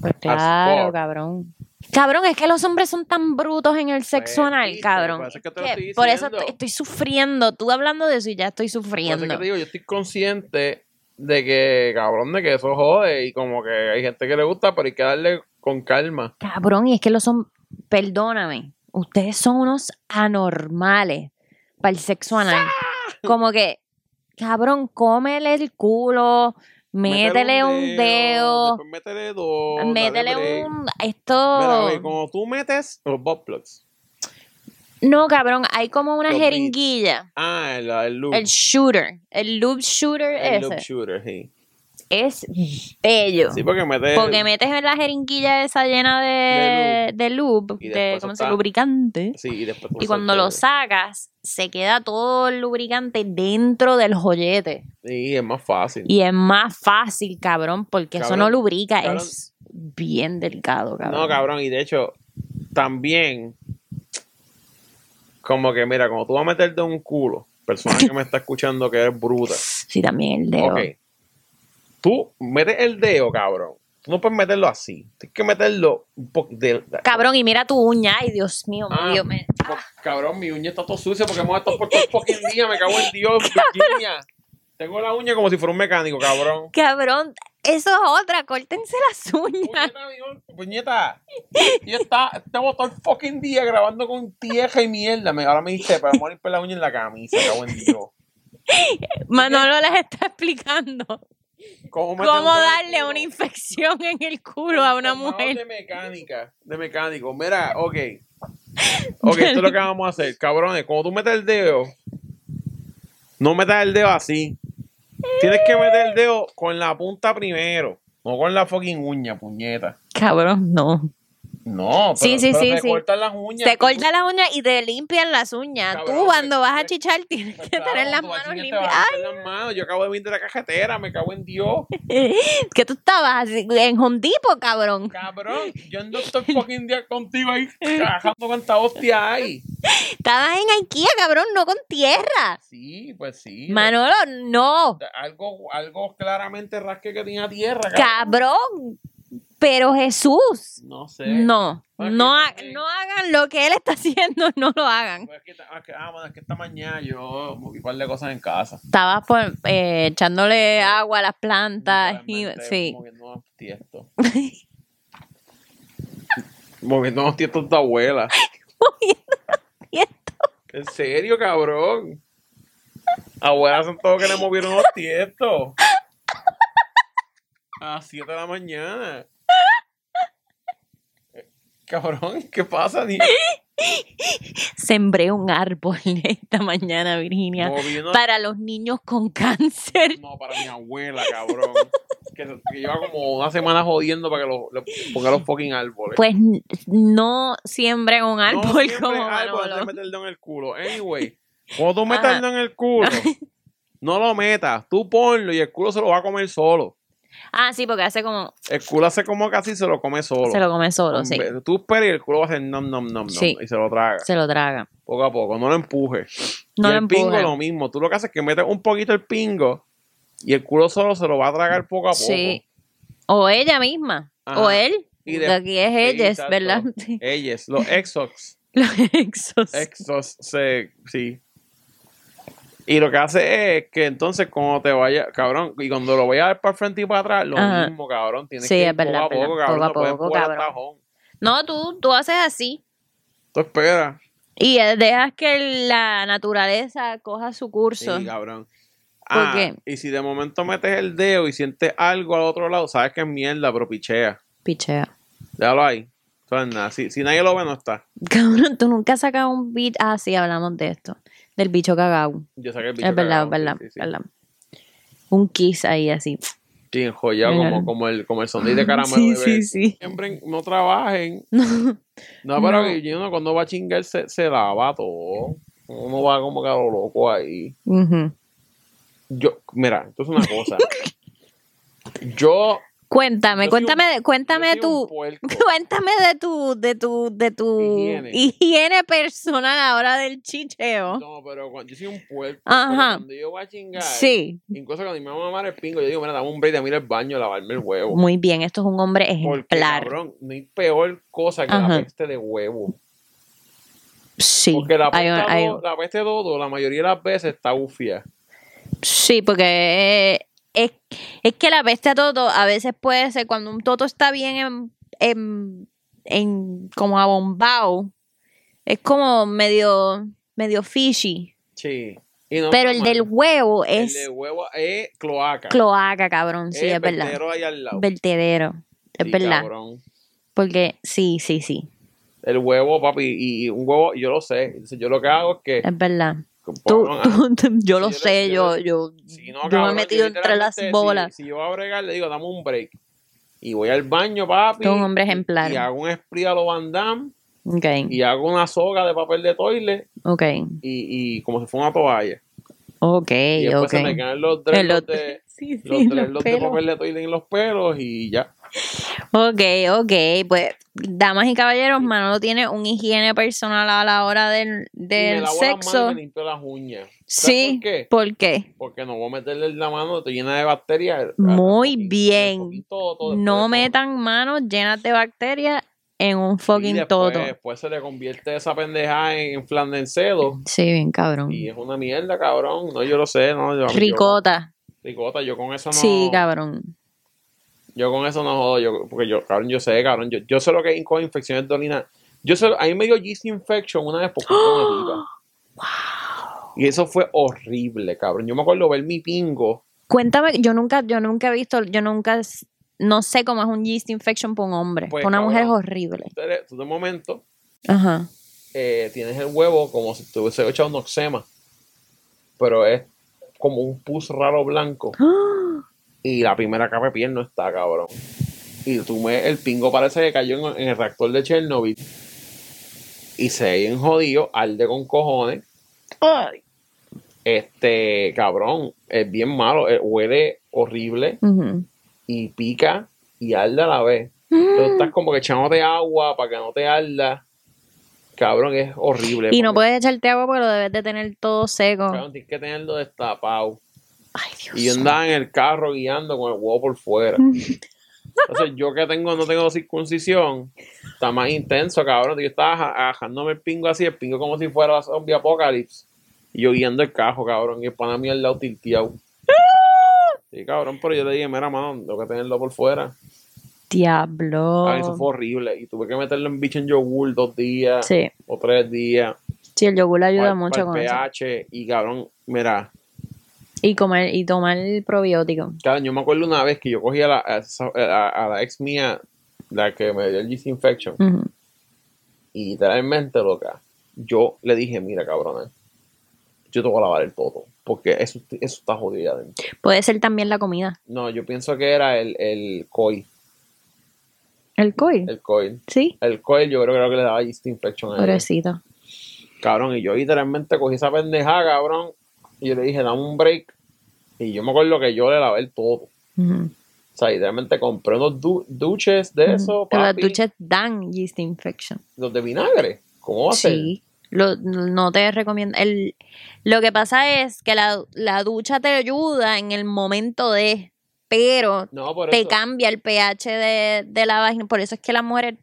Pues claro, fuck. cabrón. Cabrón, es que los hombres son tan brutos en el sexo Pues, anal, viste, cabrón. por eso es que te lo Que estoy por eso diciendo. estoy, estoy sufriendo. Tú hablando de eso y ya estoy sufriendo. que te digo, yo estoy consciente de que, cabrón, de que eso jode y como que hay gente que le gusta, pero hay que darle con calma. Cabrón, y es que los son. Perdóname. Ustedes son unos anormales para el sexo anal. Como que, cabrón, cómele el culo, métele un dedo, métele dos. métele un. Mira, Esto. ve, cuando tú metes los butt plugs. No, cabrón, hay como una Los jeringuilla. Ah, el, el loop. El shooter. El loop shooter El loop ese. shooter, sí. Es bello. Sí, porque mete. Porque metes en la jeringuilla esa llena de, de lube, de. Lubricante. Sí, y después Y cuando lo sacas, se queda todo el lubricante dentro del joyete. Sí, es más fácil. Y es más fácil, cabrón, porque eso no lubrica, cabrón. es bien delicado, cabrón. No, cabrón, y de hecho, también, como que, mira, cuando tú vas a meterte un culo, persona que me está escuchando que es bruta, Sí, también el dedo. Tú metes el dedo, cabrón, tú no puedes meterlo así, tienes que meterlo un poquito. Cabrón, y mira tu uña, ay, Dios mío, Ah, Dios mío. Cabrón, mi uña está todo sucia porque hemos estado por todo el fucking día, me cago en Dios, Virginia. Tengo la uña como si fuera un mecánico, cabrón. Cabrón, eso es otra, córtense las uñas. Puñeta, amigo, puñeta. Y está, estamos todo el fucking día grabando con tierra y mierda. Me, ahora me dice, para morir por la uña en la camisa, cago en Dios. Manolo les está explicando ¿Cómo, darle una infección en el culo a una mujer. De mecánica, de mecánico. Mira, ok. Ok, esto es lo que vamos a hacer. Cabrones, cuando tú metes el dedo, no metas el dedo así. Tienes que meter el dedo con la punta primero. No con la fucking uña, puñeta. Cabrón, no. No, pero, Sí, sí, pero sí, te sí. cortan las uñas. Te cortan las uñas y te limpian las uñas. Cabrón, Tú cuando vas a me- chichar tienes que claro, tener las tú manos limpias. Ay, las manos. Yo acabo de venir de la cajetera, me cago en Dios. que tú estabas en Hondipo, cabrón. Cabrón, yo ando todo el fucking día contigo ahí, cagando cuánta hostia hay. Estabas en Ikea, cabrón, no con tierra. Sí, pues sí. Manolo, no. Algo, algo claramente rasque que tenía tierra, cabrón. Cabrón. Pero Jesús, No sé. no. Pues No, ha- no hagan lo que él está haciendo, no lo hagan. Pues es que, ah, que- ah, bueno, es que esta mañana yo moví un par de cosas en casa. Estabas por, eh, echándole agua a las plantas. Y, sí. Moviendo unos tiestos. moviendo unos tiestos de tu abuela. tiestos. ¿En serio, cabrón? Abuela son todos que le movieron los tiestos. A las 7 de la mañana. Cabrón, ¿qué pasa? Ni- Sembré un árbol esta mañana, Virginia. Para los niños con cáncer. No, para mi abuela, cabrón. Que, que lleva como una semana jodiendo para que lo, ponga los fucking árboles. Pues no siembren un no, árbol siempre como árbol de Manolo. meter el dedo en el culo. Anyway, cuando tú en el culo, no lo metas. Tú ponlo y el culo se lo va a comer solo. Ah, sí, porque hace como. El culo hace como casi se lo come solo. Se lo come solo, sí. Tú esperas y el culo va a hacer nom, nom, nom, nom. Sí. Y se lo traga. Se lo traga. Poco a poco. No lo empujes. No y lo el pingo empuje. lo mismo. Tú lo que haces es que metes un poquito el pingo y el culo solo se lo va a tragar poco a poco. Sí. O ella misma. Ajá. O él. Y de- aquí es ellas. ¿verdad? Ellos, los exox. Los exos. Exos, se, sí. Y lo que hace es que entonces cuando te vaya, cabrón, y cuando lo vayas para el frente y para atrás, lo Ajá. mismo, cabrón. Tienes Sí, que ir verdad, poco a poco, cabrón. Poco a no poco, al cabrón. tajón. No, tú, tú haces así. Tú esperas. Y eh, dejas que la naturaleza coja su curso. Sí, cabrón. Ah, Porque, y si de momento metes el dedo y sientes algo al otro lado, sabes que es mierda, pero pichea. pichea. Déjalo ahí. Eso es nada. Si, si nadie lo ve, no está. Cabrón, tú nunca has sacado un beat. Ah, sí, hablamos de esto. Del bicho cagao. Yo saqué el bicho Es verdad, cagado, es verdad, sí, sí, sí. verdad. Un kiss ahí así. Sí, enjollado Mira. como, como el, como el sonido de caramelo. Sí, bebé. sí, sí. Siempre no trabajen. No, pero No. que yo no, cuando va a chingar se, se lava todo. Uno va como que a lo loco ahí. Yo, mira, esto es una cosa. Yo. Cuéntame, Yo cuéntame, un- cuéntame tu, cuéntame de tu, de tu, de tu Higiene. higiene personal a la hora del chicheo. No, pero cuando, yo soy un puerco. Ajá. Cuando yo voy a chingar. Sí, Incluso cuando mi mamá mamar el pingo, yo digo, mira, dame un break de ir al baño a lavarme el huevo. muy bien, esto es un hombre Porque, ejemplar. cabrón, no hay peor cosa que Ajá. la peste de huevo. Sí, Porque la peste, hay- do- la peste de dodo, la mayoría de las veces está ufia. sí, porque es, es que la peste a toto a veces puede ser cuando un toto está bien en, en, en como abombado, es como medio, medio fishy. Sí. Y no Pero el del huevo El es de huevo es cloaca. cloaca, cabrón, sí, es, verdad. vertedero ahí al lado. Vertedero, es Sí, verdad. cabrón. Porque sí, sí, sí, El huevo, papi, y, y un huevo, yo lo sé. Yo lo que hago es que. es verdad. Tú, yo lo sé, yo yo, si no, yo me he metido entre las bolas. Si, si yo voy a bregar, le digo, dame un break. Y voy al baño, papi. Tú un hombre ejemplar. Y hago un spray a lo Van Damme, Ok, Y hago una soga de papel de toilet. ok, Y, y como si fuera una toalla. ok, Y después ok. se me caen los dreadlocks los- de, sí, sí, los los de papel de toilet en los pelos y ya. Ok, ok, pues damas y caballeros, Manolo tiene un higiene personal a la hora del, y me del lavo las manos sexo. y me limpio las uñas. ¿Sabes Sí, por qué? ¿por qué? Porque no voy a meterle la mano, estoy llena de bacterias. Muy bien. No todo. metan manos llenas de bacterias en un Y fucking después, toto. después se le convierte esa pendeja en, en flan de encedo. Sí, bien cabrón. Y es una mierda, cabrón. No, yo lo sé, no. Yo, Ricota. Yo, ricota, yo con eso no. Sí, cabrón. Yo con eso no jodo, yo, porque yo, cabrón, yo sé, cabrón, yo, yo sé lo que es con infecciones de orina. Yo sé, a mí me dio yeast infection una vez por culpa de una tipa. Y eso fue horrible, cabrón. Yo me acuerdo ver mi pingo. Cuéntame, yo nunca, yo nunca he visto, yo nunca, no sé cómo es un yeast infection por un hombre. Pues, por una mujer es horrible. Tú, eres- tú de momento Ajá. eh, tienes el huevo como si te hubiese echado un oxema. Pero es como un pus raro blanco. Y la primera capa de piel no está, cabrón. Y tú me, el pingo parece que cayó en, en el reactor de Chernobyl. Y se ve bien jodido, arde con cojones. Este, cabrón, es bien malo, eh, huele horrible y pica y arde a la vez. Tú estás como que echándote agua para que no te arda. Cabrón, es horrible. Y no puedes echarte agua porque lo debes de tener todo seco. Cabrón, tienes que tenerlo destapado. Ay, Dios. Y yo andaba en el carro guiando con el huevo por fuera. Entonces, yo que tengo, no tengo circuncisión, está más intenso, cabrón. Yo estaba ajajándome el pingo así, el pingo como si fuera zombie apocalypse. Y yo guiando el carro, cabrón. Y el pana mío al lado tilteado. Sí, cabrón, pero yo le dije, mira, mano, tengo que tenerlo por fuera. Diablo. Ah, eso fue horrible. Y tuve que meterlo en bicho en yogur dos días Sí, o tres días. sí, el yogur ayuda mucho pa'l con eso. pH. Y cabrón, mira, Y comer, y tomar el probiótico. yo me acuerdo una vez que yo cogí a la, a, esa- a- a la ex mía, la que me dio el yeast infection. Y literalmente, loca, yo le dije, mira, cabrona, yo te voy a lavar el toto. Porque eso, eso está jodido adentro. Puede ser también la comida. No, yo pienso que era el, el coil. El coil. El coil. Sí, El coil yo creo lo que le daba yeast infection a ella. pobrecito. Cabrón, y yo literalmente cogí esa pendejada, cabrón. Y yo le dije, dame un break. Y yo me acuerdo que yo le lavé el todo. O sea, literalmente compré unos du- duches de eso, Pero las papi, duchas dan yeast infection. los de vinagre. ¿Cómo va a ser? Sí. Lo, no te recomiendo. El, lo que pasa es que la, la ducha te ayuda en el momento de, pero No, te eso. cambia el pH de, de la vagina. Por eso es que las mujeres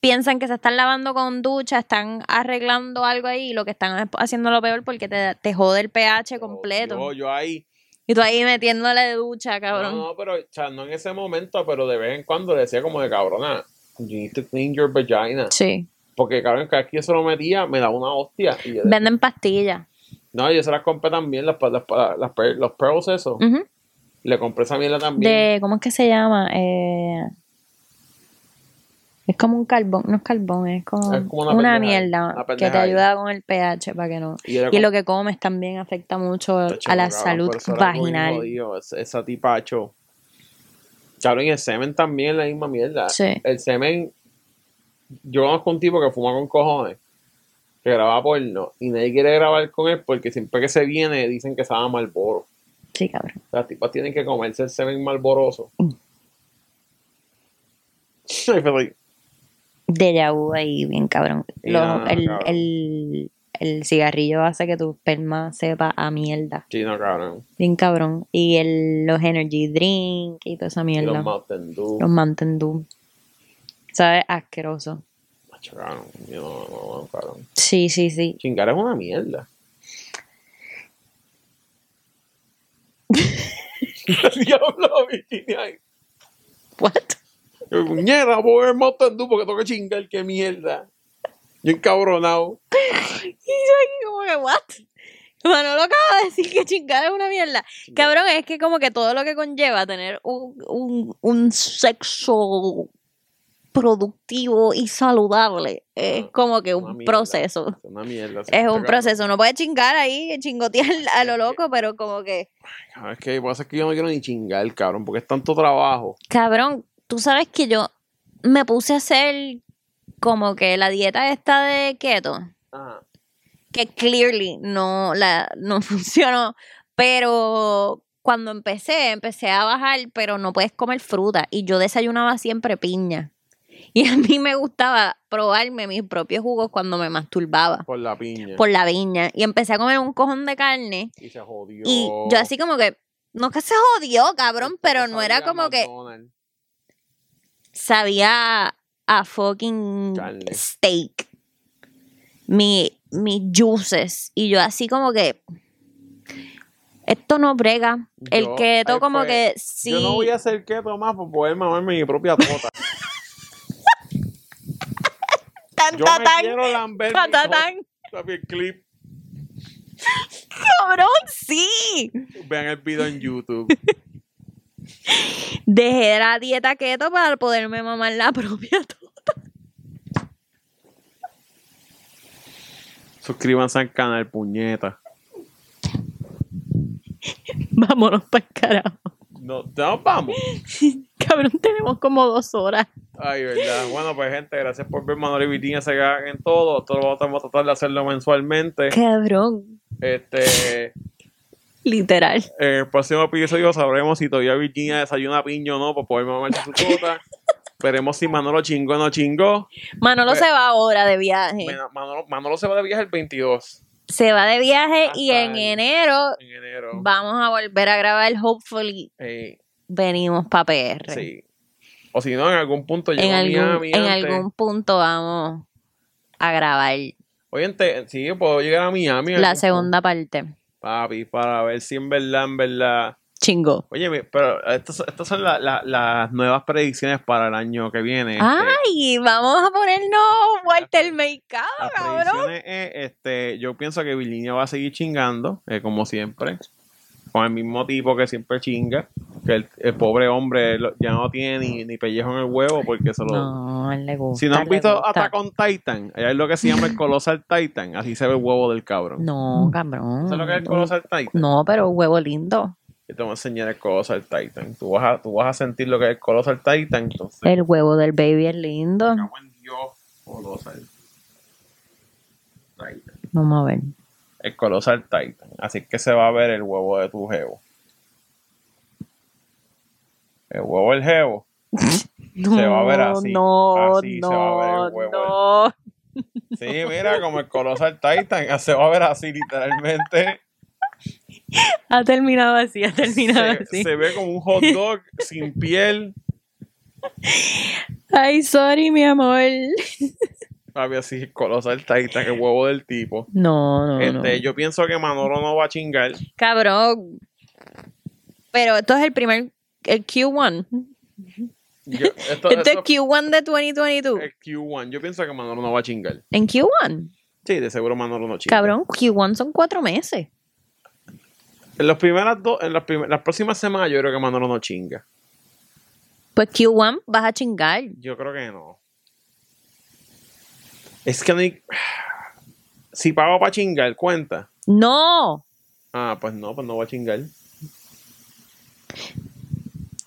piensan que se están lavando con ducha, están arreglando algo ahí y lo que están es haciendo lo peor porque te, te jode el pH completo. Yo, yo ahí. Y tú ahí metiéndole de ducha, No, cabrón. no, pero, o sea, no en ese momento, pero de vez en cuando le decía como de cabrona, you need to clean your vagina. Sí. Porque, cabrón, cada vez que yo se lo metía, me daba una hostia. Y yo, Venden pastillas. No, yo se las compré también, las, las, las, per- los pearls esos. Ujú. Le compré esa mierda también. De, ¿cómo es que se llama? Eh, es como un carbón, no es carbón, es como, Es como una mierda una que te ayuda con el pH para que no. Y lo que comes también afecta mucho a la cabrón, salud vaginal. es- esa tipacho. Cabrón, y el semen también es la misma mierda. Sí. El semen. Yo conozco un tipo que fuma con cojones, que graba porno, y nadie quiere grabar con él porque siempre que se viene dicen que sabe malboro. Sí, cabrón. Las tipas tienen que comerse el semen malboroso. Mm. Ay, pero- Déjà vu ahí, bien cabrón. Y Lo- nada, el, cabrón. el, el cigarrillo hace que tu esperma sepa a mierda. Sí, no, cabrón. Bien cabrón. Y el, los energy drink y toda esa Y mierda. los Mountain Dew. Los Mountain Dew. Sabe asqueroso. Macho, cabrón. Yo no, cabrón. Sí, sí, sí. Chingar es una mierda. Diablo, Virginia. What? Yo, Puñera, voy a ver Mountain Dew porque tengo que chingar, qué mierda. Yo encabronado. Y yo aquí como que, what? Manolo acaba de decir que chingar es una mierda. Cabrón, es que como que todo lo que conlleva tener un, un, un sexo productivo y saludable es como que un mierda. proceso. Es una mierda. Es un proceso. Uno puede chingar ahí, chingotear a lo loco, pero como que, Cabrón, Es que pasa es que yo no quiero ni chingar, cabrón, porque es tanto trabajo. cabrón, tú sabes que yo me puse a hacer como que la dieta esta de keto. Ajá. que clearly no, la, no funcionó, pero cuando empecé, empecé a bajar, pero no puedes comer fruta y yo desayunaba siempre piña. Y a mí me gustaba probarme mis propios jugos cuando me masturbaba Por la piña. por la viña. Y empecé a comer un cojón de carne Y se jodió. y yo así como que, no que se jodió, cabrón, pero no era como que. Sabía a fucking Carne. steak. Mi, mis juices. Y yo así como que. Esto no brega. El Yo- keto como fue, que sí. Yo no voy a hacer keto más por poder mamarme mi propia tota. tan, Yo tan, me tan, quiero lamber mi tota. clip. Cabrón, sí. Vean el video en YouTube. Dejé la dieta keto para poderme mamar la propia tota. Suscríbanse al canal, puñeta. Vámonos para el carajo. No, nos vamos. Cabrón, tenemos como dos horas. Ay, verdad. Bueno, pues gente, gracias por ver Manolo y Virginia se cagan en todo. Esto lo vamos a tratar de hacerlo mensualmente. Cabrón. Este, Literal. en el próximo episodio sabremos si todavía Virginia desayuna piña o no para poder mamarse su tota. Veremos si Manolo chingó o no chingó. Manolo Pues- se va ahora de viaje. Manolo, Manolo se va de viaje el 22 Se va de viaje y en enero en enero. vamos a volver a grabar. Hopefully venimos para PR. sí. O si no, en algún punto En llego a algún, Miami en antes. algún punto vamos a grabar Oye, sí, puedo llegar a Miami. la algún segunda parte. Papi, para ver si en verdad, en verdad. Chingo. Oye, pero estas, estas son la- la- las nuevas predicciones para el año que viene. este. Ay, vamos a ponernos Walter Mercado, cabrón. es, este, yo pienso que Virginia va a seguir chingando, eh, como siempre, con el mismo tipo que siempre chinga, que el, el pobre hombre lo- ya no tiene ni, ni pellejo en el huevo porque se lo... No, él le gusta. si no han visto. Attack on Titan, allá es lo que se llama el Colossal Titan, así se ve el huevo del cabrón. No, cabrón. ¿Sabes lo que es el Colossal Titan? No, pero huevo lindo. Yo te voy a enseñar el Colossal Titan. Tú vas a, tú vas a sentir lo que es el Colossal Titan, entonces... El huevo del baby es lindo. Dios, Colossal Titan. Vamos a ver. El Colossal Titan. Así que se va a ver el huevo de tu jevo. El huevo del jevo. No, Se va a ver así. No, Así no, se va a ver el huevo. no. Sí, mira, como el Colossal Titan. Se va a ver así, literalmente. Ha terminado así, ha terminado Se, así. se ve como un hot dog sin piel. Ay, sorry, mi amor. Papi, así, el Colossal Titan, el huevo del tipo. No, no, no. Este, yo pienso que Manolo no va a chingar. Cabrón. Pero esto es el primer, el Q1. Yo- esto, Esto es esto- Q1 de 2022. el Q1. Yo pienso que Manolo no va a chingar. En Q1. Sí, de seguro Manolo no chinga. Cabrón, Q1 son cuatro meses. En las primeras dos, en las, prim- las próximas semanas yo creo que Manolo no chinga. Pues Q1 vas a chingar. Yo creo que no. Es que no hay... Si pago para chingar, cuenta. No. Ah, pues no, pues no voy a chingar.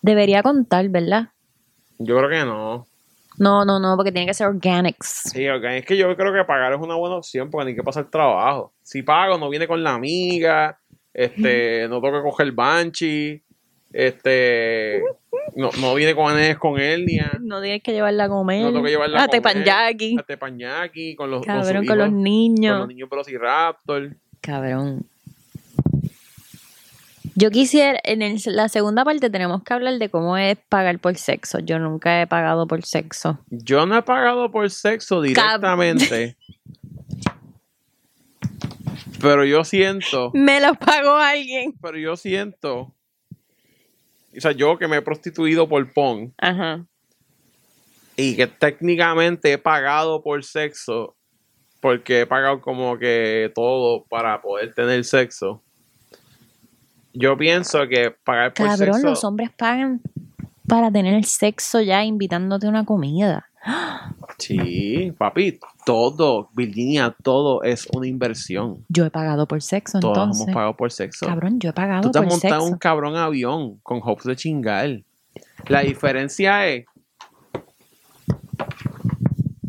Debería contar, ¿verdad? Yo creo que no. No, no, no, porque tiene que ser organics. Sí. Es que yo creo que pagar es una buena opción porque ni que pasar trabajo. Si pago, no viene con la amiga, este, no tengo que coger banshee, este, no, no viene con Anés con Elnia, No tienes que llevarla a comer. no tengo que llevarla a a comer, Teppanyaki. a Teppanyaki, con los, Cabrón, con los niños. con los niños Velociraptor. Cabrón. Yo quisiera, en el- la segunda parte tenemos que hablar de cómo es pagar por sexo. Yo nunca he pagado por sexo. Yo no he pagado por sexo directamente. pero yo siento, Me lo pagó alguien. pero yo siento, o sea, yo que me he prostituido por PON Ajá. y que técnicamente he pagado por sexo, porque he pagado como que todo para poder tener sexo. Yo pienso que pagar por Cabrón, sexo. los hombres pagan para tener sexo ya invitándote a una comida. Sí, papi, todo, Virginia, todo es una inversión. Yo he pagado por sexo, Todos entonces. hemos pagado por sexo. Cabrón, yo he pagado Tú te has por montado sexo. un cabrón avión con hopes de chingar. La diferencia es,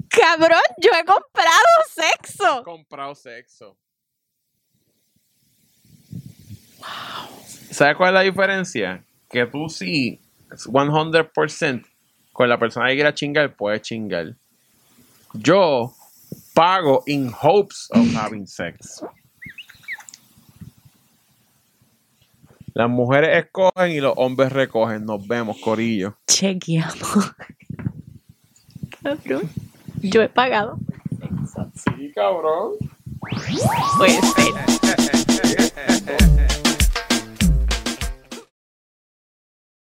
Cabrón, yo he comprado sexo. comprado sexo. ¿Sabes cuál es la diferencia? Que tú sí, 100% con la persona que quiera chingar, puedes chingar. Yo pago in hopes of having sex. Las mujeres escogen y los hombres recogen. Nos vemos, Corillo. Chequeamos. Cabrón, yo he pagado. Sí, cabrón. Puede ser.